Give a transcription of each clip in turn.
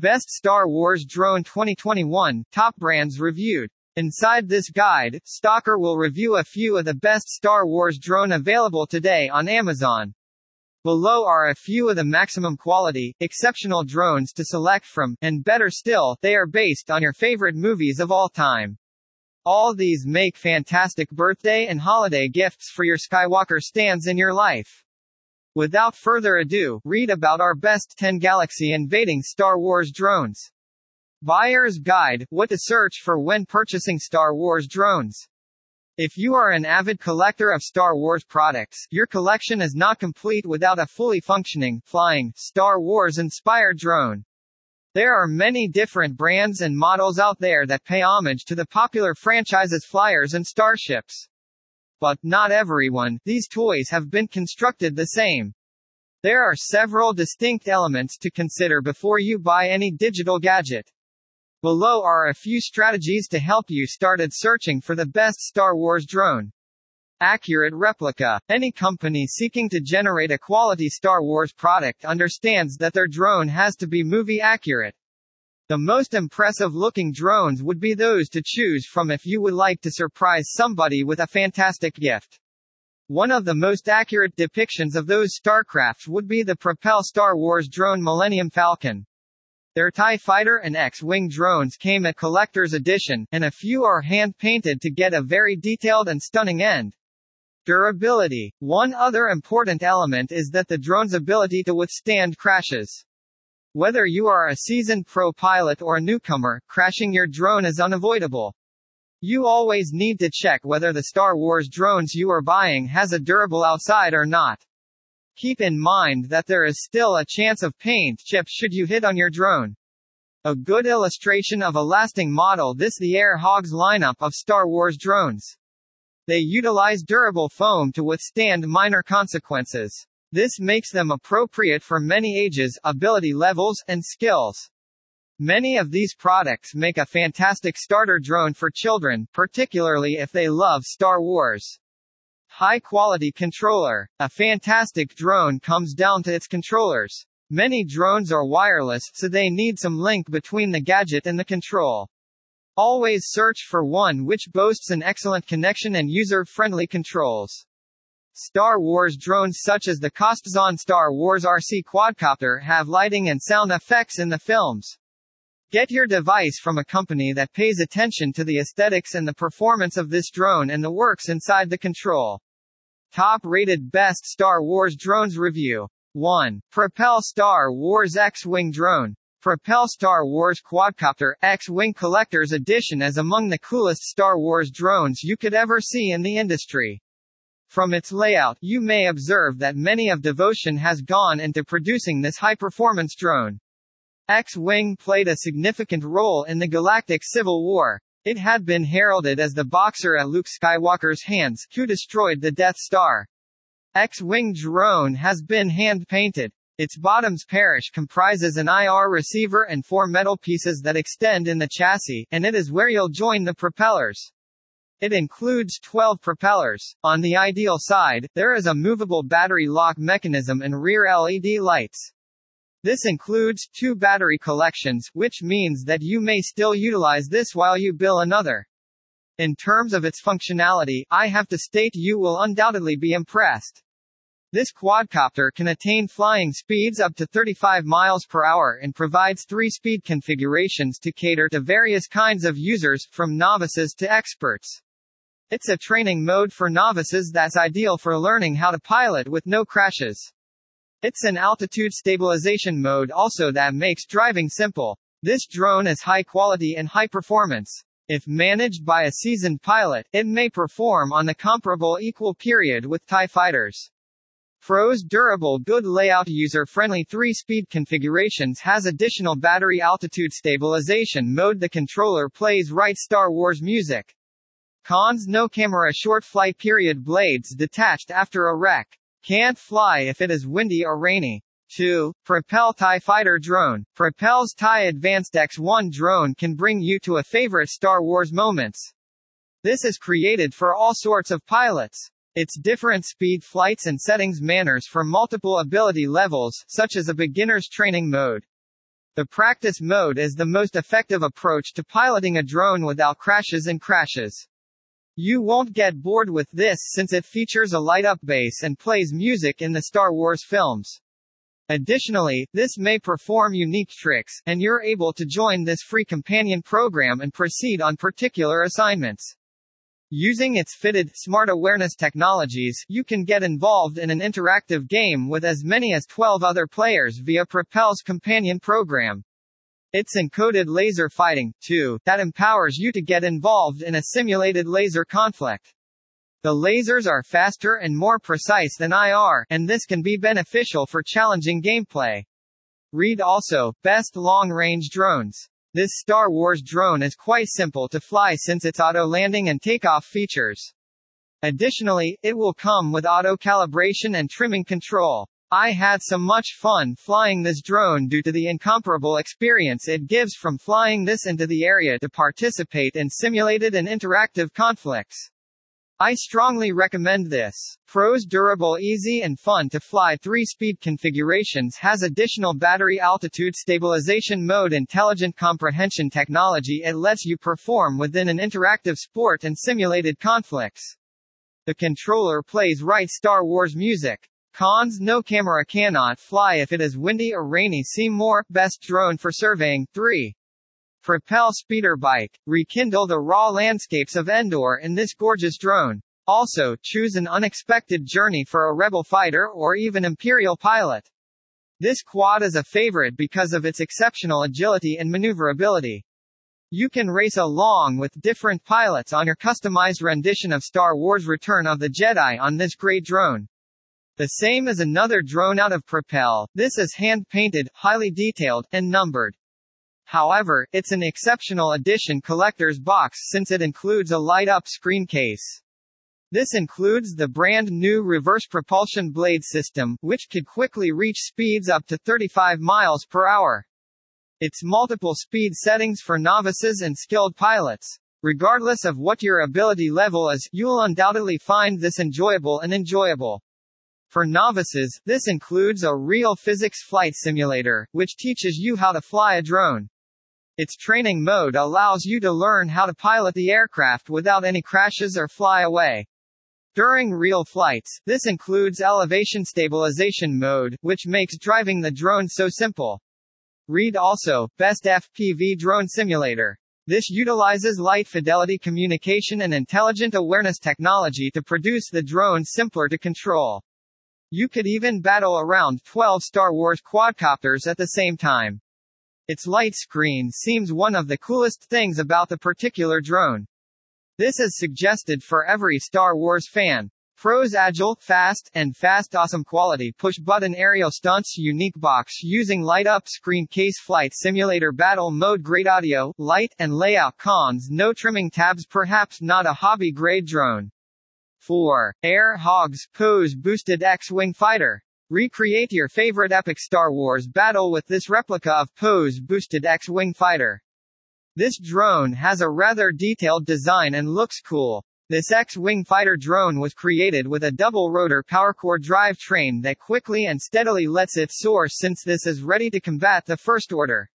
Best Star Wars Drone 2021, Top Brands Reviewed. Inside this guide, Stalker will review a few of the best Star Wars drone available today on Amazon. Below are a few of the maximum quality, exceptional drones to select from, and better still, they are based on your favorite movies of all time. All these make fantastic birthday and holiday gifts for your Skywalker stands in your life. Without further ado, read about our best 10 galaxy invading Star Wars drones. Buyer's Guide What to search for when purchasing Star Wars drones. If you are an avid collector of Star Wars products, your collection is not complete without a fully functioning, flying, Star Wars inspired drone. There are many different brands and models out there that pay homage to the popular franchise's flyers and starships. But, not everyone, these toys have been constructed the same. There are several distinct elements to consider before you buy any digital gadget. Below are a few strategies to help you started searching for the best Star Wars drone. Accurate replica. Any company seeking to generate a quality Star Wars product understands that their drone has to be movie accurate. The most impressive looking drones would be those to choose from if you would like to surprise somebody with a fantastic gift. One of the most accurate depictions of those starcrafts would be the Propel Star Wars drone Millennium Falcon. Their TIE fighter and X-wing drones came at collector's edition, and a few are hand-painted to get a very detailed and stunning end. Durability. One other important element is that the drone's ability to withstand crashes. Whether you are a seasoned pro pilot or a newcomer, crashing your drone is unavoidable. You always need to check whether the Star Wars drones you are buying has a durable outside or not. Keep in mind that there is still a chance of paint chips should you hit on your drone. A good illustration of a lasting model this the Air Hogs lineup of Star Wars drones. They utilize durable foam to withstand minor consequences. This makes them appropriate for many ages, ability levels, and skills. Many of these products make a fantastic starter drone for children, particularly if they love Star Wars. High quality controller. A fantastic drone comes down to its controllers. Many drones are wireless, so they need some link between the gadget and the control. Always search for one which boasts an excellent connection and user-friendly controls. Star Wars drones such as the Costazon Star Wars RC quadcopter have lighting and sound effects in the films. Get your device from a company that pays attention to the aesthetics and the performance of this drone and the works inside the control. Top rated Best Star Wars Drones Review 1. Propel Star Wars X-Wing Drone. Propel Star Wars Quadcopter X-Wing Collector's Edition is among the coolest Star Wars drones you could ever see in the industry. From its layout, you may observe that many of devotion has gone into producing this high-performance drone. X-Wing played a significant role in the Galactic Civil War. It had been heralded as the boxer at Luke Skywalker's hands, who destroyed the Death Star. X-Wing drone has been hand-painted. Its bottom's parish comprises an IR receiver and four metal pieces that extend in the chassis, and it is where you'll join the propellers. It includes 12 propellers. On the ideal side, there is a movable battery lock mechanism and rear LED lights. This includes two battery collections, which means that you may still utilize this while you build another. In terms of its functionality, I have to state you will undoubtedly be impressed. This quadcopter can attain flying speeds up to 35 miles per hour and provides three speed configurations to cater to various kinds of users, from novices to experts. It's a training mode for novices that's ideal for learning how to pilot with no crashes. It's an altitude stabilization mode also that makes driving simple. This drone is high quality and high performance. If managed by a seasoned pilot, it may perform on the comparable equal period with TIE fighters. Pro's durable good layout user-friendly 3-speed configurations has additional battery altitude stabilization mode the controller plays right Star Wars music. Cons no camera short flight period blades detached after a wreck. Can't fly if it is windy or rainy. 2. Propel TIE Fighter Drone. Propel's TIE Advanced X1 drone can bring you to a favorite Star Wars moments. This is created for all sorts of pilots. Its different speed flights and settings manners for multiple ability levels, such as a beginner's training mode. The practice mode is the most effective approach to piloting a drone without crashes and crashes. You won't get bored with this since it features a light-up base and plays music in the Star Wars films. Additionally, this may perform unique tricks, and you're able to join this free companion program and proceed on particular assignments. Using its fitted, smart awareness technologies, you can get involved in an interactive game with as many as 12 other players via Propel's companion program. It's encoded laser fighting, too, that empowers you to get involved in a simulated laser conflict. The lasers are faster and more precise than IR, and this can be beneficial for challenging gameplay. Read also, Best Long-Range Drones. This Star Wars drone is quite simple to fly since its auto landing and takeoff features. Additionally, it will come with auto calibration and trimming control. I had so much fun flying this drone due to the incomparable experience it gives from flying this into the area to participate in simulated and interactive conflicts. I strongly recommend this. Pro's durable easy and fun to fly 3-speed configurations has additional battery altitude stabilization mode intelligent comprehension technology it lets you perform within an interactive sport and simulated conflicts. The controller plays right Star Wars music. Cons No camera cannot fly if it is windy or rainy See more, best drone for surveying, 3. Propel speeder bike. Rekindle the raw landscapes of Endor in this gorgeous drone. Also, choose an unexpected journey for a rebel fighter or even Imperial pilot. This quad is a favorite because of its exceptional agility and maneuverability. You can race along with different pilots on your customized rendition of Star Wars Return of the Jedi on this great drone. The same as another drone out of Propel, this is hand-painted, highly detailed, and numbered. However, it's an exceptional edition collector's box since it includes a light-up screen case. This includes the brand new reverse propulsion blade system, which could quickly reach speeds up to 35 miles per hour. Its multiple speed settings for novices and skilled pilots. Regardless of what your ability level is, you'll undoubtedly find this enjoyable and enjoyable. For novices, this includes a real physics flight simulator, which teaches you how to fly a drone. Its training mode allows you to learn how to pilot the aircraft without any crashes or fly away. During real flights, this includes elevation stabilization mode, which makes driving the drone so simple. Read also, Best FPV Drone Simulator. This utilizes light fidelity communication and intelligent awareness technology to produce the drone simpler to control. You could even battle around 12 Star Wars quadcopters at the same time. Its light screen seems one of the coolest things about the particular drone. This is suggested for every Star Wars fan. Pro's agile, fast, and fast awesome quality push-button aerial stunts unique box using light-up screen case flight simulator battle mode great audio, light, and layout cons no trimming tabs perhaps not a hobby-grade drone. 4. Air Hogs Poe's Boosted X-Wing Fighter Recreate your favorite epic Star Wars battle with this replica of Poe's boosted X-Wing fighter. This drone has a rather detailed design and looks cool. This X-Wing fighter drone was created with a double-rotor power powercore drivetrain that quickly and steadily lets it soar since this is ready to combat the First Order.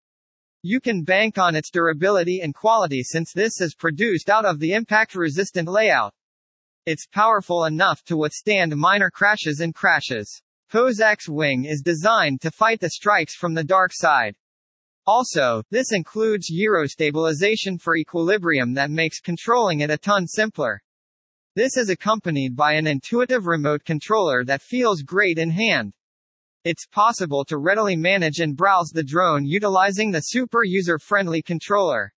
You can bank on its durability and quality since this is produced out of the impact-resistant layout. It's powerful enough to withstand minor crashes and crashes. Poe's X-Wing is designed to fight the strikes from the dark side. Also, this includes gyro stabilization for equilibrium that makes controlling it a ton simpler. This is accompanied by an intuitive remote controller that feels great in hand. It's possible to readily manage and browse the drone utilizing the super user-friendly controller.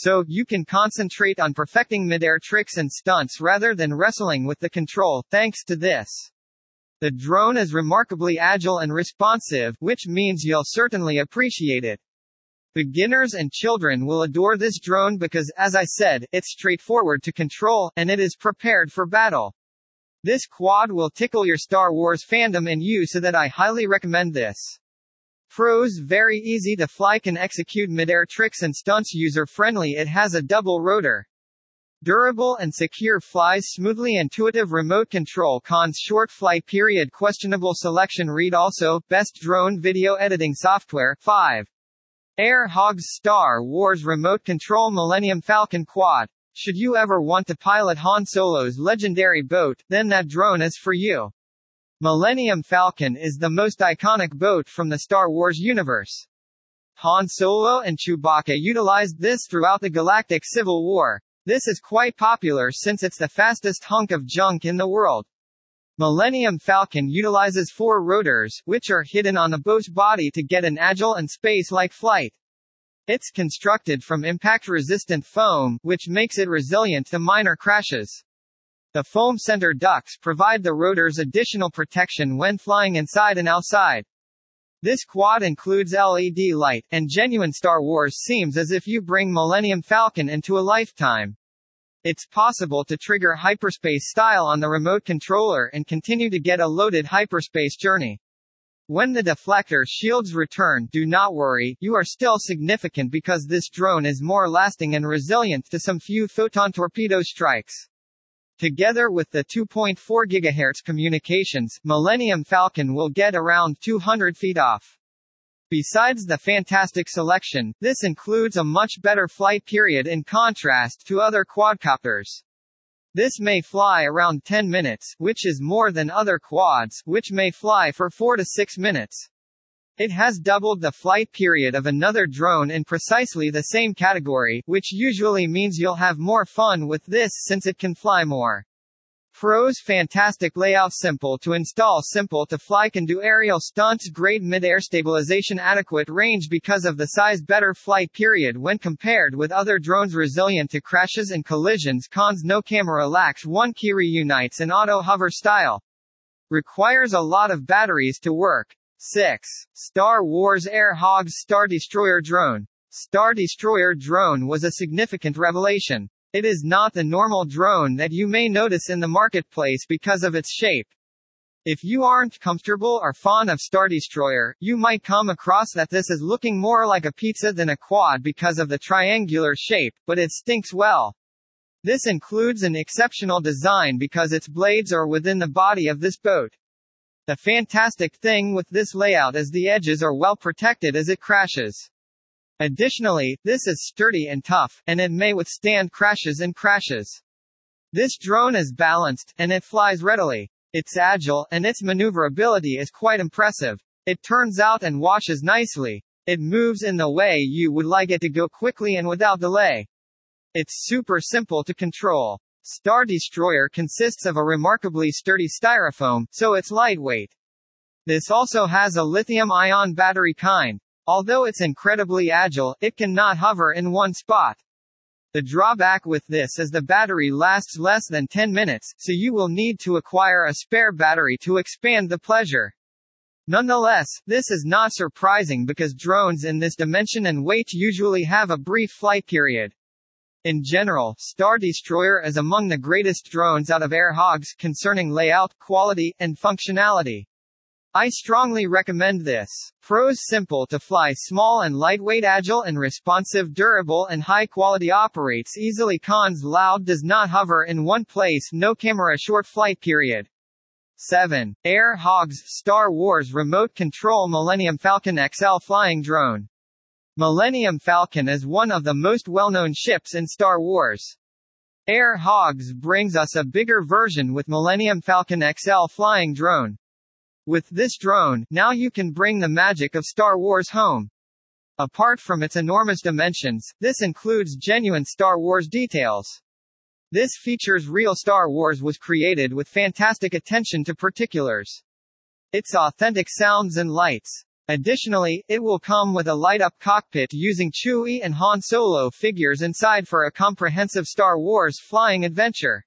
So, you can concentrate on perfecting midair tricks and stunts rather than wrestling with the control, thanks to this. The drone is remarkably agile and responsive, which means you'll certainly appreciate it. Beginners and children will adore this drone because, as I said, it's straightforward to control, and it is prepared for battle. This quad will tickle your Star Wars fandom and you so that I highly recommend this. Pros very easy to fly can execute midair tricks and stunts user friendly it has a double rotor. Durable and secure flies smoothly intuitive remote control cons short flight period questionable selection read also, best drone video editing software, 5. Air Hogs Star Wars Remote Control Millennium Falcon Quad. Should you ever want to pilot Han Solo's legendary boat, then that drone is for you. Millennium Falcon is the most iconic boat from the Star Wars universe. Han Solo and Chewbacca utilized this throughout the Galactic Civil War. This is quite popular since it's the fastest hunk of junk in the world. Millennium Falcon utilizes four rotors, which are hidden on the boat's body to get an agile and space-like flight. It's constructed from impact-resistant foam, which makes it resilient to minor crashes. The foam center ducts provide the rotors additional protection when flying inside and outside. This quad includes LED light, and genuine Star Wars seems as if you bring Millennium Falcon into a lifetime. It's possible to trigger hyperspace style on the remote controller and continue to get a loaded hyperspace journey. When the deflector shields return, do not worry, you are still significant because this drone is more lasting and resilient to some few photon torpedo strikes. Together with the 2.4 GHz communications, Millennium Falcon will get around 200 feet off. Besides the fantastic selection, this includes a much better flight period in contrast to other quadcopters. This may fly around 10 minutes, which is more than other quads, which may fly for 4 to 6 minutes. It has doubled the flight period of another drone in precisely the same category, which usually means you'll have more fun with this since it can fly more. Pros fantastic layout simple to install simple to fly can do aerial stunts great mid-air stabilization adequate range because of the size better flight period when compared with other drones resilient to crashes and collisions cons no camera lacks one key reunites in auto hover style. Requires a lot of batteries to work. 6. Star Wars Air Hogs Star Destroyer Drone. Star Destroyer drone was a significant revelation. It is not the normal drone that you may notice in the marketplace because of its shape. If you aren't comfortable or fond of Star Destroyer, you might come across that this is looking more like a pizza than a quad because of the triangular shape, but it stinks well. This includes an exceptional design because its blades are within the body of this boat. The fantastic thing with this layout is the edges are well protected as it crashes. Additionally, this is sturdy and tough, and it may withstand crashes and crashes. This drone is balanced, and it flies readily. It's agile, and its maneuverability is quite impressive. It turns out and washes nicely. It moves in the way you would like it to go quickly and without delay. It's super simple to control. Star Destroyer consists of a remarkably sturdy styrofoam, so it's lightweight. This also has a lithium-ion battery kind, Although it's incredibly agile, it cannot hover in one spot. The drawback with this is the battery lasts less than 10 minutes, so you will need to acquire a spare battery to expand the pleasure. Nonetheless, this is not surprising because drones in this dimension and weight usually have a brief flight period. In general, Star Destroyer is among the greatest drones out of Air Hogs concerning layout, quality, and functionality. I strongly recommend this. Pros simple to fly small and lightweight agile and responsive durable and high quality operates easily cons loud does not hover in one place no camera short flight period. 7. Air Hogs Star Wars Remote Control Millennium Falcon XL Flying Drone. Millennium Falcon is one of the most well-known ships in Star Wars. Air Hogs brings us a bigger version with Millennium Falcon XL Flying Drone. With this drone, now you can bring the magic of Star Wars home. Apart from its enormous dimensions, this includes genuine Star Wars details. This features real Star Wars was created with fantastic attention to particulars. Its authentic sounds and lights. Additionally, it will come with a light-up cockpit using Chewie and Han Solo figures inside for a comprehensive Star Wars flying adventure.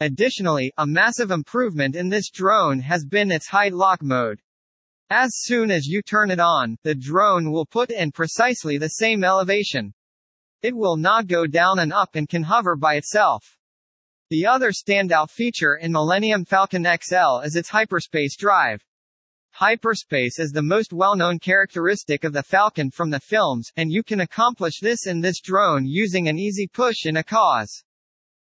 Additionally, a massive improvement in this drone has been its height lock mode. As soon as you turn it on, the drone will put in precisely the same elevation. It will not go down and up and can hover by itself. The other standout feature in Millennium Falcon XL is its hyperspace drive. Hyperspace is the most well-known characteristic of the Falcon from the films, and you can accomplish this in this drone using an easy push in a cause.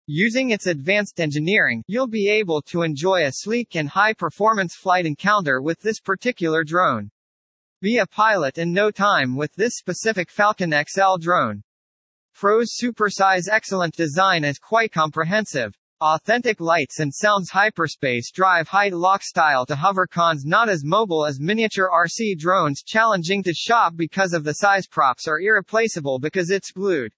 Using its advanced engineering, you'll be able to enjoy a sleek and high-performance flight encounter with this particular drone. Be a pilot in no time with this specific Falcon XL drone. Pro's supersize excellent design is quite comprehensive. Authentic lights and sounds hyperspace drive height lock style to hovercons not as mobile as miniature RC drones challenging to shop because of the size props are irreplaceable because it's glued.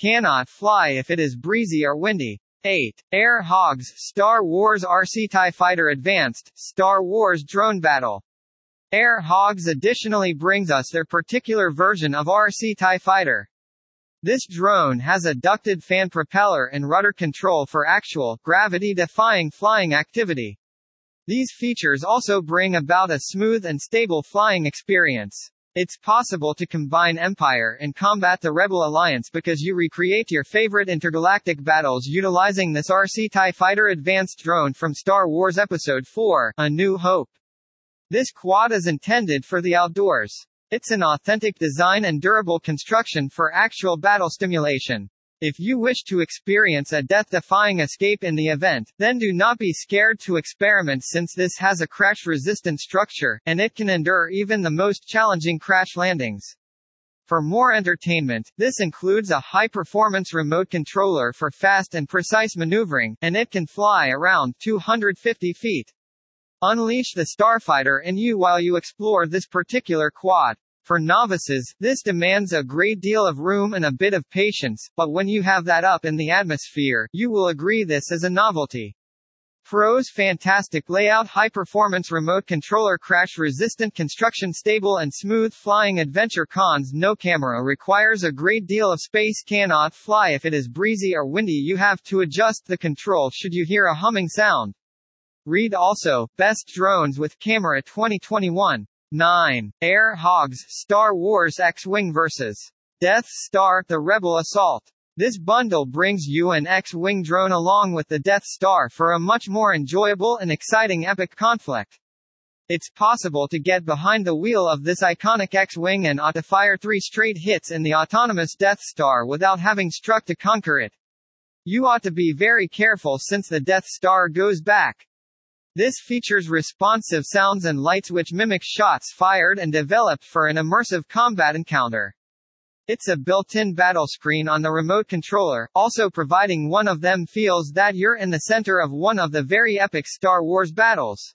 Cannot fly if it is breezy or windy. 8. Air Hogs Star Wars RC TIE Fighter Advanced Star Wars Drone Battle. Air Hogs additionally brings us their particular version of RC TIE Fighter. This drone has a ducted fan propeller and rudder control for actual, gravity-defying flying activity. These features also bring about a smooth and stable flying experience. It's possible to combine Empire and combat the Rebel Alliance because you recreate your favorite intergalactic battles utilizing this RC TIE Fighter advanced drone from Star Wars Episode 4, A New Hope. This quad is intended for the outdoors. It's an authentic design and durable construction for actual battle stimulation. If you wish to experience a death-defying escape in the event, then do not be scared to experiment since this has a crash-resistant structure, and it can endure even the most challenging crash landings. For more entertainment, this includes a high-performance remote controller for fast and precise maneuvering, and it can fly around 250 feet. Unleash the starfighter in you while you explore this particular quad. For novices, this demands a great deal of room and a bit of patience, but when you have that up in the atmosphere, you will agree this is a novelty. Pros fantastic layout high-performance remote controller crash-resistant construction stable and smooth flying adventure cons no camera requires a great deal of space cannot fly if it is breezy or windy you have to adjust the control should you hear a humming sound. Read also, Best Drones with Camera 2021. 9. Air Hogs Star Wars X-Wing vs. Death Star The Rebel Assault. This bundle brings you an X-Wing drone along with the Death Star for a much more enjoyable and exciting epic conflict. It's possible to get behind the wheel of this iconic X-Wing and ought to fire three straight hits in the autonomous Death Star without having struck to conquer it. You ought to be very careful since the Death Star goes back. This features responsive sounds and lights which mimic shots fired and developed for an immersive combat encounter. It's a built-in battle screen on the remote controller, also providing one of them feels that you're in the center of one of the very epic Star Wars battles.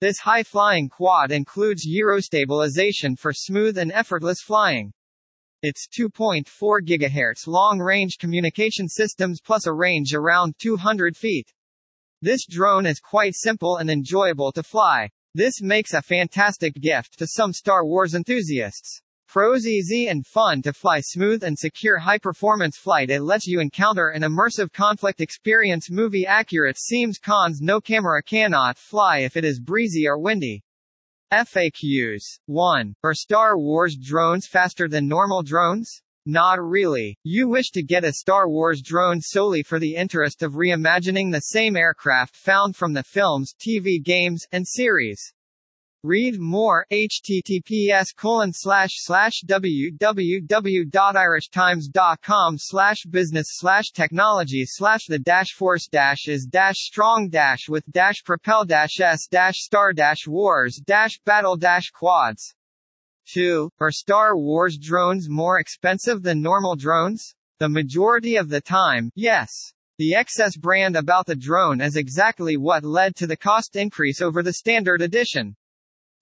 This high-flying quad includes gyro stabilization for smooth and effortless flying. Its 2.4 GHz long-range communication systems plus a range around 200 feet. This drone is quite simple and enjoyable to fly. This makes a fantastic gift to some Star Wars enthusiasts. Fro's easy and fun to fly smooth and secure high-performance flight it lets you encounter an immersive conflict experience movie accurate seems cons no camera cannot fly if it is breezy or windy. FAQs. 1. Are Star Wars drones faster than normal drones? Not really. You wish to get a Star Wars drone solely for the interest of reimagining the same aircraft found from the films, TV games, and series. Read more, https colon slash slash www.irishtimes.com slash business slash technology slash the dash force dash is dash strong dash with dash propel dash s dash star dash wars dash battle dash quads. 2. Are Star Wars drones more expensive than normal drones? The majority of the time, yes. The excess brand about the drone is exactly what led to the cost increase over the standard edition.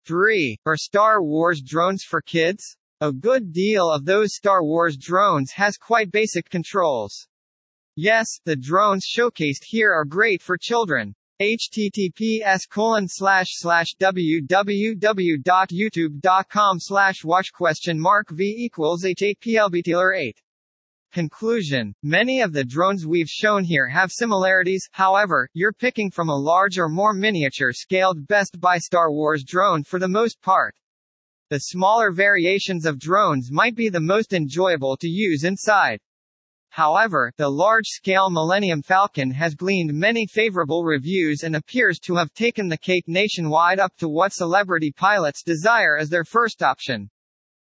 3. Are Star Wars drones for kids? A good deal of those Star Wars drones has quite basic controls. Yes, the drones showcased here are great for children https colon slash slash www.youtube.com slash watch question mark v equals h8plbtler 8 Conclusion Many of the drones we've shown here have similarities, however, you're picking from a large or more miniature scaled Best Buy Star Wars drone for the most part. The smaller variations of drones might be the most enjoyable to use inside. However, the large-scale Millennium Falcon has gleaned many favorable reviews and appears to have taken the cake nationwide up to what celebrity pilots desire as their first option.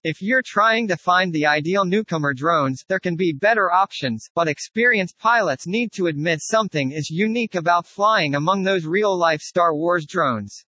If you're trying to find the ideal newcomer drones, there can be better options, but experienced pilots need to admit something is unique about flying among those real-life Star Wars drones.